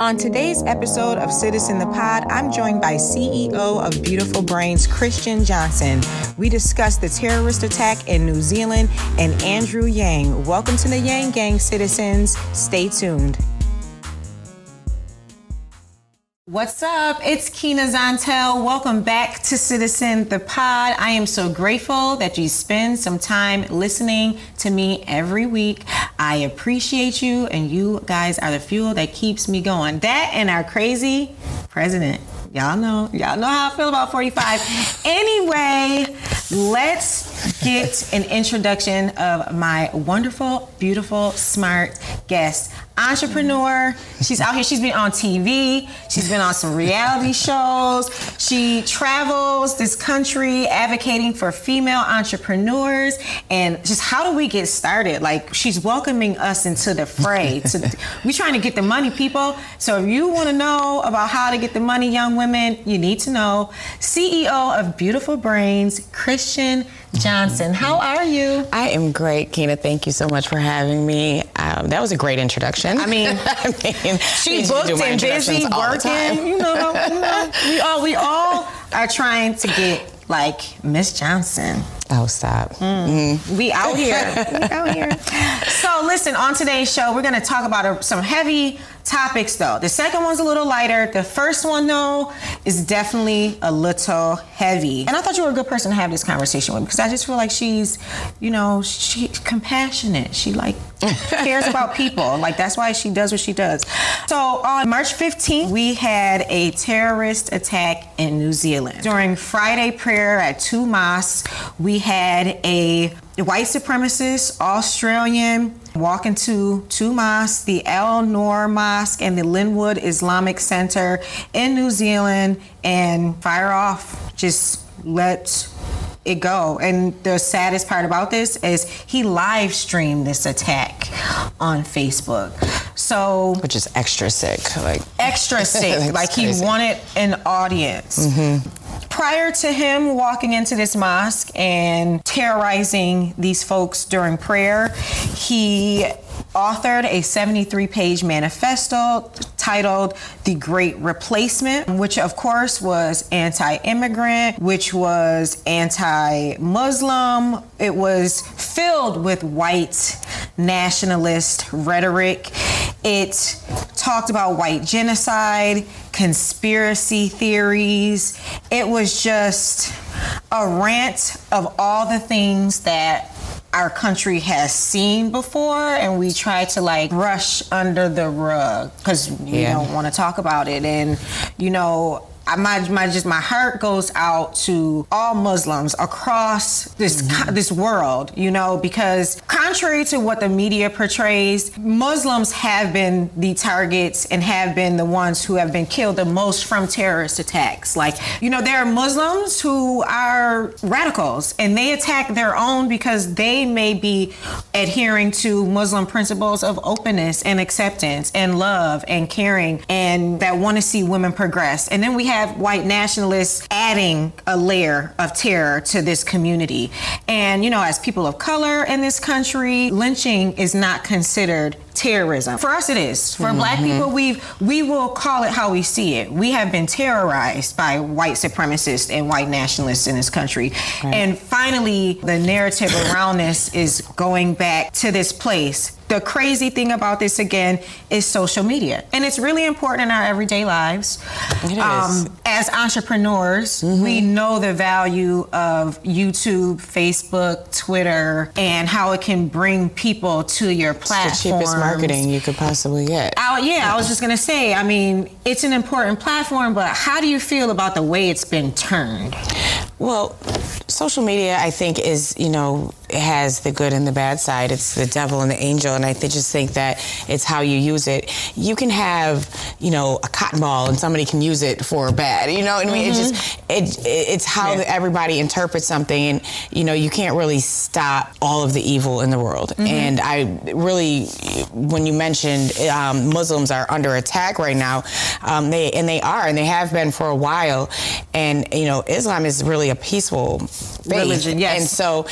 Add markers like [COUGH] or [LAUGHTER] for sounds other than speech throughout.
On today's episode of Citizen the Pod, I'm joined by CEO of Beautiful Brains, Christian Johnson. We discuss the terrorist attack in New Zealand and Andrew Yang. Welcome to the Yang Gang, citizens. Stay tuned. What's up? It's Kina Zantel. Welcome back to Citizen the Pod. I am so grateful that you spend some time listening to me every week. I appreciate you, and you guys are the fuel that keeps me going. That and our crazy president. Y'all know, y'all know how I feel about 45. Anyway, let's get an introduction of my wonderful, beautiful, smart guest entrepreneur. She's out here. She's been on TV. She's been on some reality shows. She travels this country advocating for female entrepreneurs and just how do we get started? Like she's welcoming us into the fray. to, we trying to get the money, people. So if you want to know about how to get the money, young women, you need to know. CEO of Beautiful Brains, Christian Johnson. How are you? I am great, Kina. Thank you so much for having me. Um, that was a great introduction. I mean, [LAUGHS] I mean she booked and busy working. You know, [LAUGHS] you know, we all we all are trying to get like Miss Johnson. Oh, stop. Mm. Mm. We out here. we out here. [LAUGHS] So, listen, on today's show, we're going to talk about a, some heavy topics, though. The second one's a little lighter. The first one, though, is definitely a little heavy. And I thought you were a good person to have this conversation with because I just feel like she's, you know, she's compassionate. She, like, [LAUGHS] cares about people. Like, that's why she does what she does. So, on March 15th, we had a terrorist attack in New Zealand. During Friday prayer at two mosques, we had a white supremacist Australian walk into two mosques, the Al Noor Mosque and the Linwood Islamic Center in New Zealand, and fire off. Just let it go. And the saddest part about this is he live streamed this attack on Facebook. So which is extra sick, like extra [LAUGHS] sick. like he wanted an audience. Mm-hmm prior to him walking into this mosque and terrorizing these folks during prayer, he authored a 73 page manifesto titled The Great Replacement, which of course was anti immigrant, which was anti Muslim. It was filled with white nationalist rhetoric. It talked about white genocide, conspiracy theories. It was just a rant of all the things that our country has seen before and we try to like brush under the rug because we yeah. don't want to talk about it and you know my, my just my heart goes out to all Muslims across this mm-hmm. this world, you know, because contrary to what the media portrays, Muslims have been the targets and have been the ones who have been killed the most from terrorist attacks. Like, you know, there are Muslims who are radicals and they attack their own because they may be adhering to Muslim principles of openness and acceptance and love and caring and that want to see women progress. And then we have white nationalists adding a layer of terror to this community. And, you know, as people of color in this country, lynching is not considered terrorism. For us, it is. For mm-hmm. black people, we we will call it how we see it. We have been terrorized by white supremacists and white nationalists in this country. Right. And finally, the narrative around this is going back to this place the crazy thing about this again is social media and it's really important in our everyday lives um, as entrepreneurs mm-hmm. we know the value of youtube facebook twitter and how it can bring people to your platform The cheapest marketing you could possibly get. I, yeah, I was just gonna say. I mean, it's an important platform, but how do you feel about the way it's been turned? Well, social media, I think, is you know has the good and the bad side. It's the devil and the angel, and I just think that it's how you use it. You can have you know a cotton ball, and somebody can use it for bad. You know what I mean? Mm-hmm. It just it, it's how yeah. everybody interprets something, and you know you can't really stop all of the evil in the world. Mm-hmm. And I really, when you mentioned um, Muslims are under attack right now, um, they and they are, and they have been for a while. And you know, Islam is really a peaceful faith. religion. Yes, and so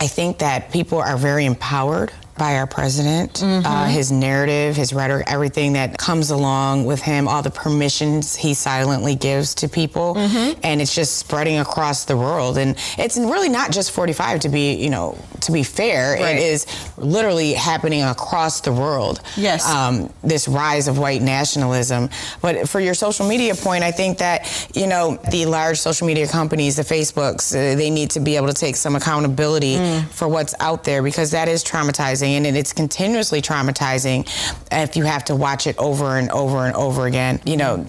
I think that people are very empowered by our president, uh, mm-hmm. uh, his narrative, his rhetoric, everything that comes along with him, all the permissions he silently gives to people, mm-hmm. and it's just spreading across the world. And it's really not just 45 to be, you know, to be fair. Right. It is literally happening across the world. Yes. Um, this rise of white nationalism. But for your social media point, I think that you know the large social media companies, the Facebooks, uh, they need to be able to take some accountability mm. for what's out there because that is traumatizing and it's continuously traumatizing if you have to watch it over and over and over again. You know,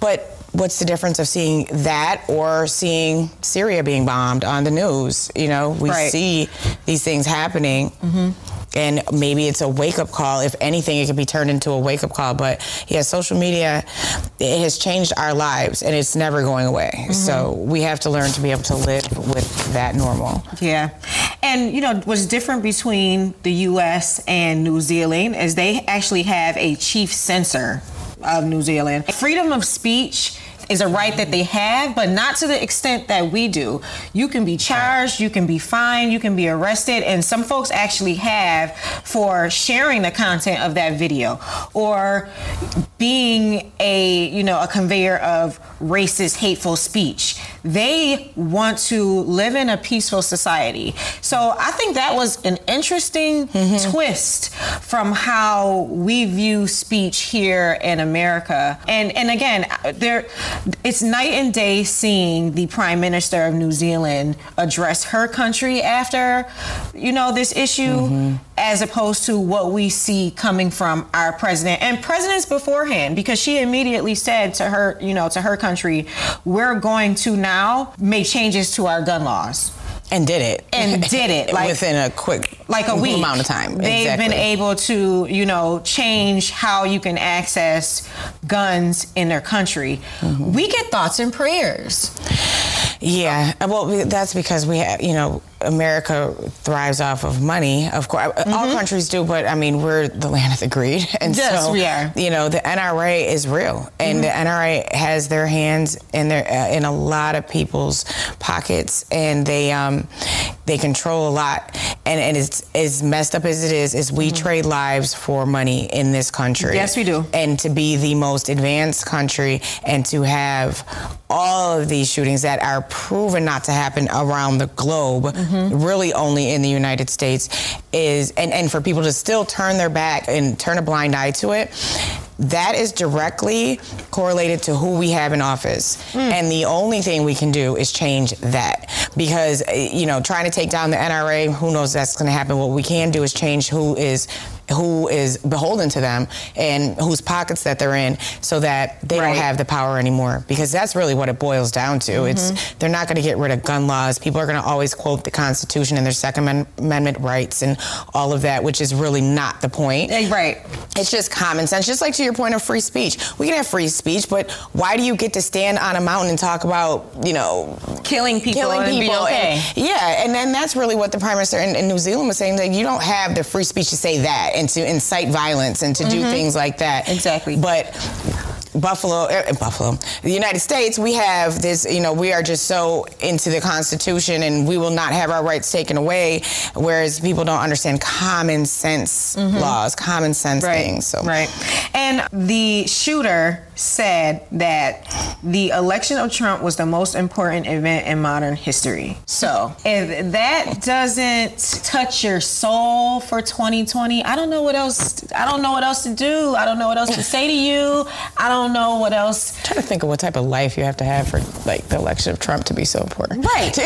but what's the difference of seeing that or seeing Syria being bombed on the news? You know, we right. see these things happening. Mm-hmm and maybe it's a wake up call. If anything, it can be turned into a wake up call. But yeah, social media it has changed our lives, and it's never going away. Mm-hmm. So we have to learn to be able to live with that normal. Yeah, and you know what's different between the U.S. and New Zealand is they actually have a chief censor of New Zealand. Freedom of speech is a right that they have, but not to the extent that we do. You can be charged, you can be fined, you can be arrested, and some folks actually have for sharing the content of that video or being a you know a conveyor of racist, hateful speech. They want to live in a peaceful society. So I think that was an interesting mm-hmm. twist from how we view speech here in America. And and again, there it's night and day seeing the Prime Minister of New Zealand address her country after, you know, this issue, mm-hmm. As opposed to what we see coming from our president and presidents beforehand, because she immediately said to her, you know, to her country, we're going to now make changes to our gun laws. And did it. And [LAUGHS] did it like within a quick like a week. amount of time. They've exactly. been able to you know change how you can access guns in their country. Mm-hmm. we get thoughts and prayers. Yeah. Well that's because we have you know America thrives off of money. Of course, mm-hmm. all countries do, but I mean, we're the land of the greed, [LAUGHS] and yes, so we are. You know, the NRA is real, and mm-hmm. the NRA has their hands in their uh, in a lot of people's pockets, and they um, they control a lot. And, and it's as messed up as it is, is we mm-hmm. trade lives for money in this country. Yes, we do. And to be the most advanced country, and to have all of these shootings that are proven not to happen around the globe. Mm-hmm really only in the United States, is and, and for people to still turn their back and turn a blind eye to it, that is directly correlated to who we have in office. Mm. And the only thing we can do is change that. Because, you know, trying to take down the NRA, who knows that's going to happen. What we can do is change who is who is beholden to them and whose pockets that they're in so that they right. don't have the power anymore. Because that's really what it boils down to. Mm-hmm. it's they're not going to get rid of gun laws. People are going to always quote the constitution and their second amendment rights and all of that which is really not the point. Right. It's just common sense. Just like to your point of free speech. We can have free speech but why do you get to stand on a mountain and talk about you know killing people killing people okay. and, yeah and then that's really what the prime minister in, in new zealand was saying that you don't have the free speech to say that and to incite violence and to mm-hmm. do things like that. Exactly. But Buffalo, uh, Buffalo, the United States, we have this, you know, we are just so into the Constitution and we will not have our rights taken away, whereas people don't understand common sense mm-hmm. laws, common sense right. things. So. Right. And the shooter said that the election of Trump was the most important event in modern history. So if that doesn't touch your soul for 2020, I don't know what else, I don't know what else to do. I don't know what else to say to you. I don't don't know what else. I'm trying to think of what type of life you have to have for like the election of Trump to be so important. Right. so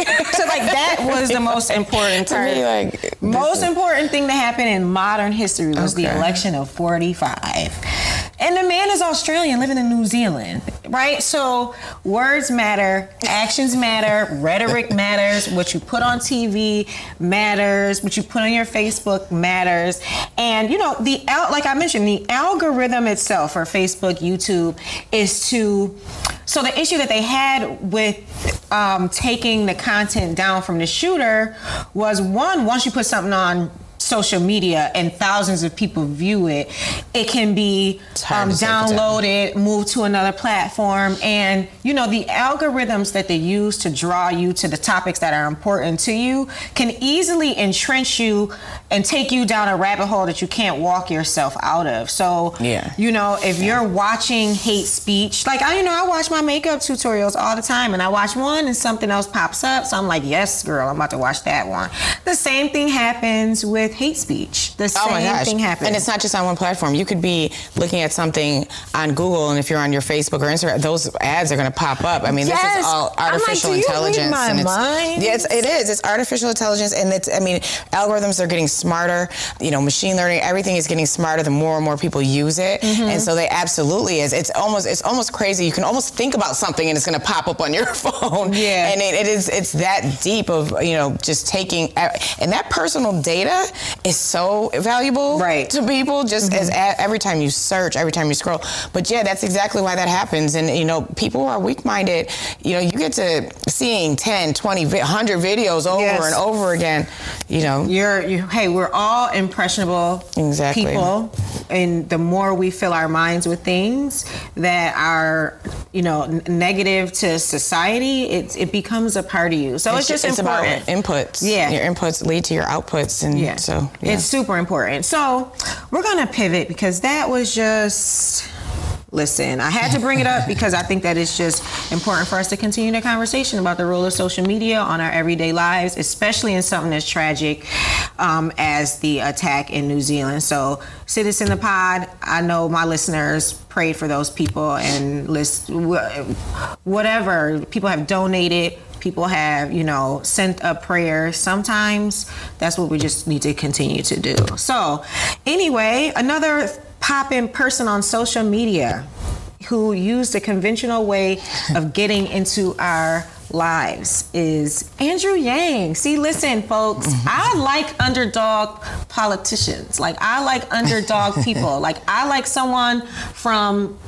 like that was the most important to me. Like most important thing to happen in modern history was okay. the election of 45. And the man is Australian living in New Zealand, right? So words matter, actions matter, rhetoric [LAUGHS] matters, what you put on TV matters, what you put on your Facebook matters. And you know, the like I mentioned, the algorithm itself for Facebook, YouTube is to so the issue that they had with um, taking the content down from the shooter was one, once you put something on social media and thousands of people view it, it can be um, downloaded, moved to another platform, and you know the algorithms that they use to draw you to the topics that are important to you can easily entrench you and take you down a rabbit hole that you can't walk yourself out of. So, yeah. you know, if yeah. you're watching hate speech, like I, you know, I watch my makeup tutorials all the time, and I watch one and something else pops up, so I'm like, yes, girl, I'm about to watch that one. The same thing happens with hate speech. The same oh my gosh. thing happens, and it's not just on one platform. You could be looking at something on Google, and if you're on your Facebook or Instagram, those ads are going to pop up. I mean, yes. this is all artificial I'm like, intelligence, and it's mind? yeah, it's, it is. It's artificial intelligence, and it's. I mean, algorithms are getting smarter. You know, machine learning, everything is getting smarter the more and more people use it. Mm-hmm. And so they absolutely is. It's almost it's almost crazy. You can almost think about something and it's going to pop up on your [LAUGHS] phone. Yeah. And it, it is it's that deep of you know just taking and that personal data is so valuable right. to people. Just mm-hmm. as every time you search, every time you scroll. But yeah, that's exactly why that happens. And you know, people who are weak-minded, you know, you get to seeing 10, 20, 100 videos over yes. and over again. You know, you're you. Hey, we're all impressionable exactly. people, and the more we fill our minds with things that are, you know, n- negative to society, it it becomes a part of you. So it's, it's just it's important. about inputs. Yeah, your inputs lead to your outputs, and yeah. so yeah. it's super important. So we're gonna pivot because that was just listen, I had to bring it up because I think that it's just important for us to continue the conversation about the role of social media on our everyday lives, especially in something as tragic um, as the attack in New Zealand. So, Citizen the Pod, I know my listeners prayed for those people and list whatever people have donated people have you know sent up prayers sometimes that's what we just need to continue to do so anyway another pop in person on social media who used the conventional way of getting into our lives is Andrew Yang. See, listen, folks, mm-hmm. I like underdog politicians. Like, I like underdog [LAUGHS] people. Like, I like someone from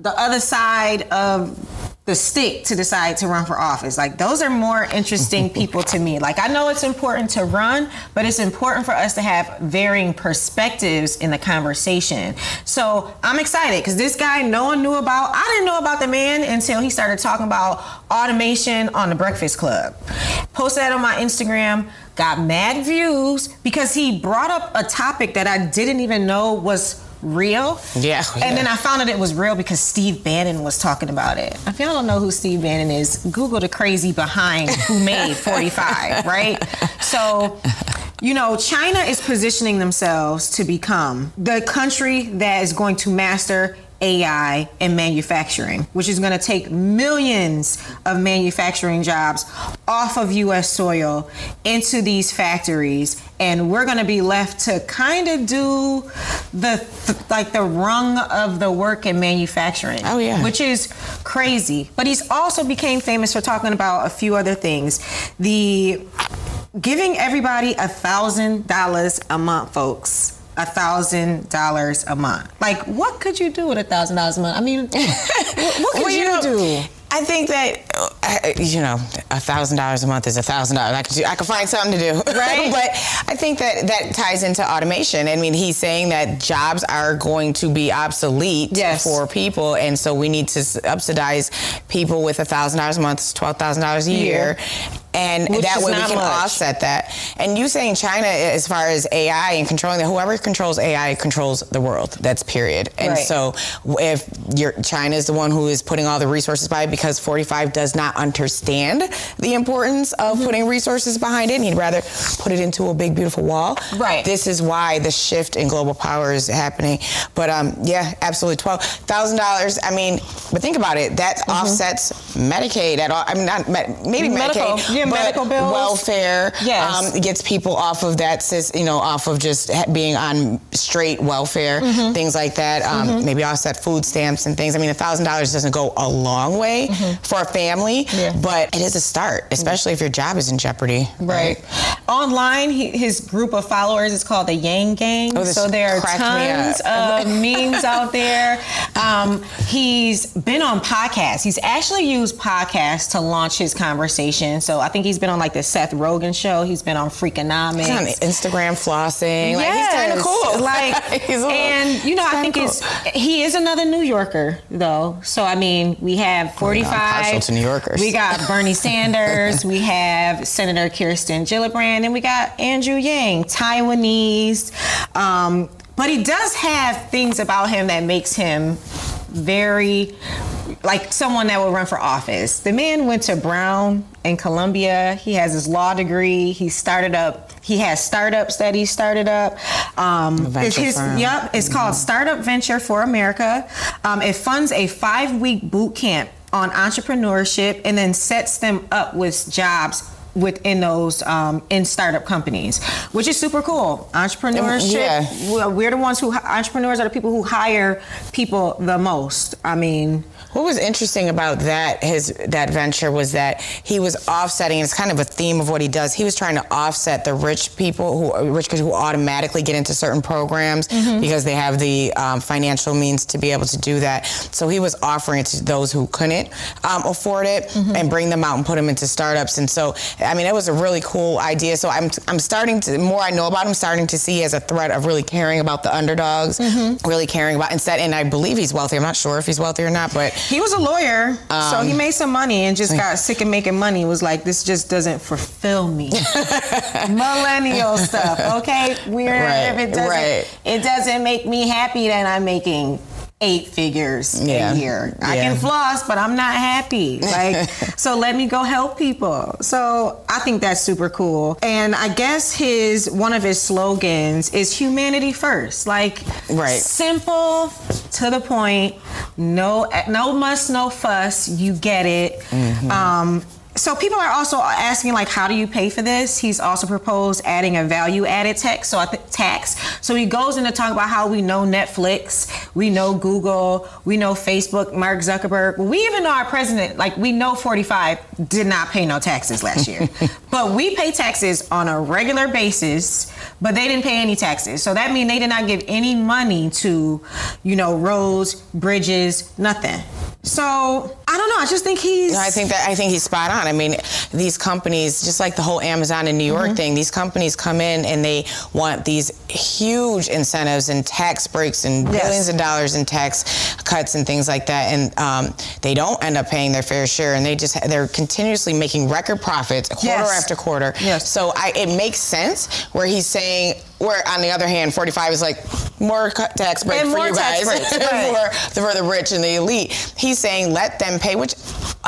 the other side of the stick to decide to run for office. Like those are more interesting [LAUGHS] people to me. Like I know it's important to run, but it's important for us to have varying perspectives in the conversation. So I'm excited because this guy no one knew about. I didn't know about the man until he started talking about automation on the Breakfast Club. Posted that on my Instagram. Got mad views because he brought up a topic that I didn't even know was real. Yeah. And yeah. then I found out it was real because Steve Bannon was talking about it. If y'all don't know who Steve Bannon is, Google the crazy behind who made [LAUGHS] 45, right? So, you know, China is positioning themselves to become the country that is going to master AI in manufacturing, which is going to take millions of manufacturing jobs off of US soil into these factories and we're going to be left to kind of do the like the rung of the work in manufacturing. Oh yeah. Which is crazy. But he's also became famous for talking about a few other things. The giving everybody a thousand dollars a month, folks a thousand dollars a month. Like, what could you do with a thousand dollars a month? I mean, [LAUGHS] what, could well, you, you do? I think that uh, you know a thousand dollars a month is a thousand dollars. I could I could find something to do, [LAUGHS] right? but I think that that ties into automation. I mean, he's saying that jobs are going to be obsolete yes. for people, and so we need to subsidize people with a thousand dollars a month, twelve thousand dollars a year, and Which that way we can much. offset that. And you saying China, as far as AI and controlling that, whoever controls AI controls the world. That's period. And right. so if China is the one who is putting all the resources by because 45 does not understand the importance of mm-hmm. putting resources behind it, and he'd rather put it into a big beautiful wall. Right. This is why the shift in global power is happening. But um, yeah, absolutely, twelve thousand dollars. I mean, but think about it. That mm-hmm. offsets Medicaid at all. I mean, not maybe medical. Medicaid. Yeah, medical bills, welfare. Yes, um, gets people off of that, you know, off of just being on straight welfare, mm-hmm. things like that. Um, mm-hmm. Maybe offset food stamps and things. I mean, a thousand dollars doesn't go a long way mm-hmm. for a family, yeah. but it is a start, especially if your job is in jeopardy. Right. right. online, he, his group of followers is called the Yang Gang. Oh, so there are cracked me tons of [LAUGHS] memes out there. Um, he's been on podcasts. He's actually used podcasts to launch his conversation. So I think he's been on like the Seth Rogen show. He's been on Freakonomics. He's on Instagram flossing. Like he's kind of cool. [LAUGHS] Like, [LAUGHS] He's a and you know, I think it's he is another New Yorker though. So I mean, we have forty Oh, I'm partial to New Yorkers. We got Bernie [LAUGHS] Sanders. we have Senator Kirsten Gillibrand, and we got Andrew Yang, Taiwanese. Um, but he does have things about him that makes him very like someone that will run for office. The man went to Brown in Columbia. He has his law degree. He started up. He has startups that he started up. Um, venture it's his, firm. Yep, it's called Startup Venture for America. Um, it funds a five-week boot camp on entrepreneurship and then sets them up with jobs within those um, in startup companies, which is super cool. Entrepreneurship. Yeah. We're, we're the ones who entrepreneurs are the people who hire people the most. I mean, What was interesting about that his that venture was that he was offsetting. It's kind of a theme of what he does. He was trying to offset the rich people who rich kids who automatically get into certain programs Mm-hmm. because they have the um, financial means to be able to do that. So he was offering it to those who couldn't um, afford it Mm-hmm. and bring them out and put them into startups. And so I mean, it was a really cool idea. So I'm I'm starting to the more I know about him, starting to see as a threat of really caring about the underdogs, Mm-hmm. really caring about instead. And I believe he's wealthy. I'm not sure if he's wealthy or not, but he was a lawyer, so Um, he made some money and just got sick of making money. Was like, this just doesn't fulfill me. [LAUGHS] Millennial stuff, okay? We're Right, if it doesn't, right. it doesn't make me happy that I'm making eight figures Yeah, a year. I yeah. can floss, but I'm not happy. Like, [LAUGHS] so let me go help people. So I think that's super cool. And I guess his one of his slogans is humanity first. Like, Right. simple to the point. No, no muss, no fuss. You get it. Mm-hmm. Um, so people are also asking like, how do you pay for this? He's also proposed adding a value-added tax. So I think tax. So he goes into talk about how we know Netflix, we know Google, we know Facebook, Mark Zuckerberg. We even know our president. Like we know 45 did not pay no taxes last year, [LAUGHS] but we pay taxes on a regular basis. But they didn't pay any taxes. So that means they did not give any money to, you know, roads, bridges, nothing. So I don't know. I just think he's. No, I think that I think he's spot on. I mean, these companies, just like the whole Amazon and New York Mm-hmm. thing, these companies come in and they want these huge incentives and tax breaks and Yes. billions of dollars in tax cuts and things like that, and um, they don't end up paying their fair share, and they just they're continuously making record profits quarter Yes. after quarter. Yes. So I, it makes sense where he's saying. Where on the other hand, 45 is like more tax break And for you guys, breaks, [LAUGHS] right. for, for the rich and the elite. He's saying let them pay, which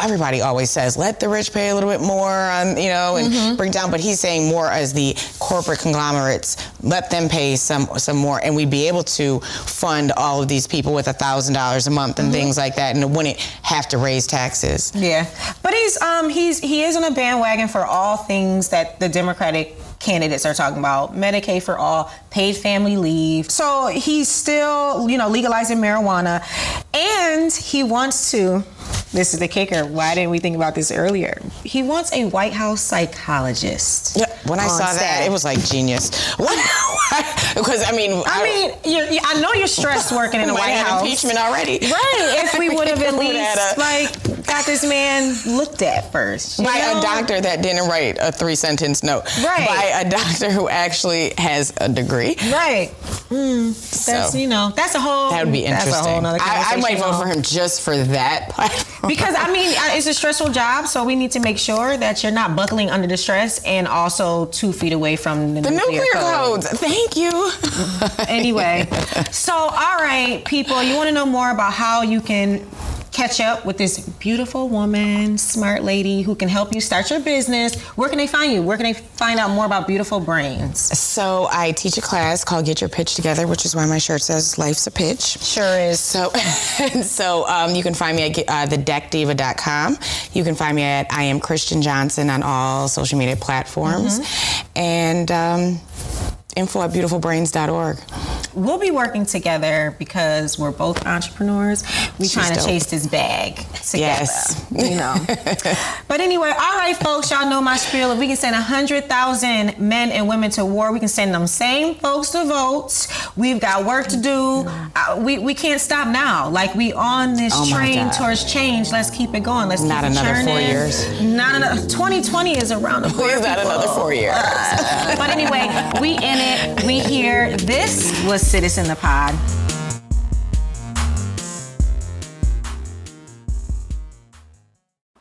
everybody always says, let the rich pay a little bit more on, you know, and Mm-hmm. bring down. But he's saying more as the corporate conglomerates, let them pay some some more, and we'd be able to fund all of these people with a thousand dollars a month and Mm-hmm. things like that, and it wouldn't have to raise taxes. Yeah, but he's um he's he is on a bandwagon for all things that the Democratic candidates are talking about Medicaid for all, paid family leave. So he's still, you know, legalizing marijuana and he wants to this is the kicker. Why didn't we think about this earlier? He wants a White House psychologist. Yeah, when I on saw that, it was like genius. [LAUGHS] Because I mean, I mean, you're, I know you're stressed working in the [LAUGHS] White House. impeachment already. Right. If we [LAUGHS] would have at least a- uh, like got this man looked at first. by know? a doctor that didn't write a three sentence note. Right. By a doctor who actually has a degree. Right. Mm, that's So, you know that's a whole That would be interesting. That's a whole nother I, I might vote for him just for that platform. because I mean uh, it's a stressful job, so we need to make sure that you're not buckling under the stress and also two feet away from the, the nuclear code. codes. Thank you. Anyway, [LAUGHS] so all right, people, you want to know more about how you can catch up with this beautiful woman, smart lady who can help you start your business. Where can they find you? Where can they find out more about beautiful brains? So I teach a class called Get Your Pitch Together, which is why my shirt says Life's a Pitch. Sure is. So, [LAUGHS] so um, you can find me at uh, thedeckdiva.com. You can find me at I am Christian Johnson on all social media platforms, and um, info at beautifulbrains.org. we'll be working together because we're both entrepreneurs. We She's trying to dope. chase this bag together. Yes. You know. [LAUGHS] but anyway, all right, folks, y'all know my spiel. If we can send 100,000 men and women to war, we can send them same folks to vote. We've got work to do. Uh, we, we can't stop now. Like, we on this Oh train towards change. Let's keep it going. Let's Not keep another four years. Not another. 2020 is around the [LAUGHS] corner. People. another four years? but anyway, we in it. We here. This was Citizen the Pod.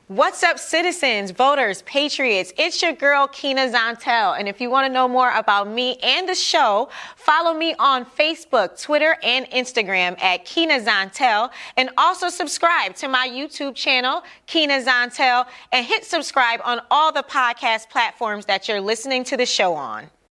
What's up, citizens, voters, patriots? It's your girl, Kina Zantel. And if you want to know more about me and the show, follow me on Facebook, Twitter, and Instagram at Kina Zantel. And also subscribe to my YouTube channel, Kina Zantel, and hit subscribe on all the podcast platforms that you're listening to the show on.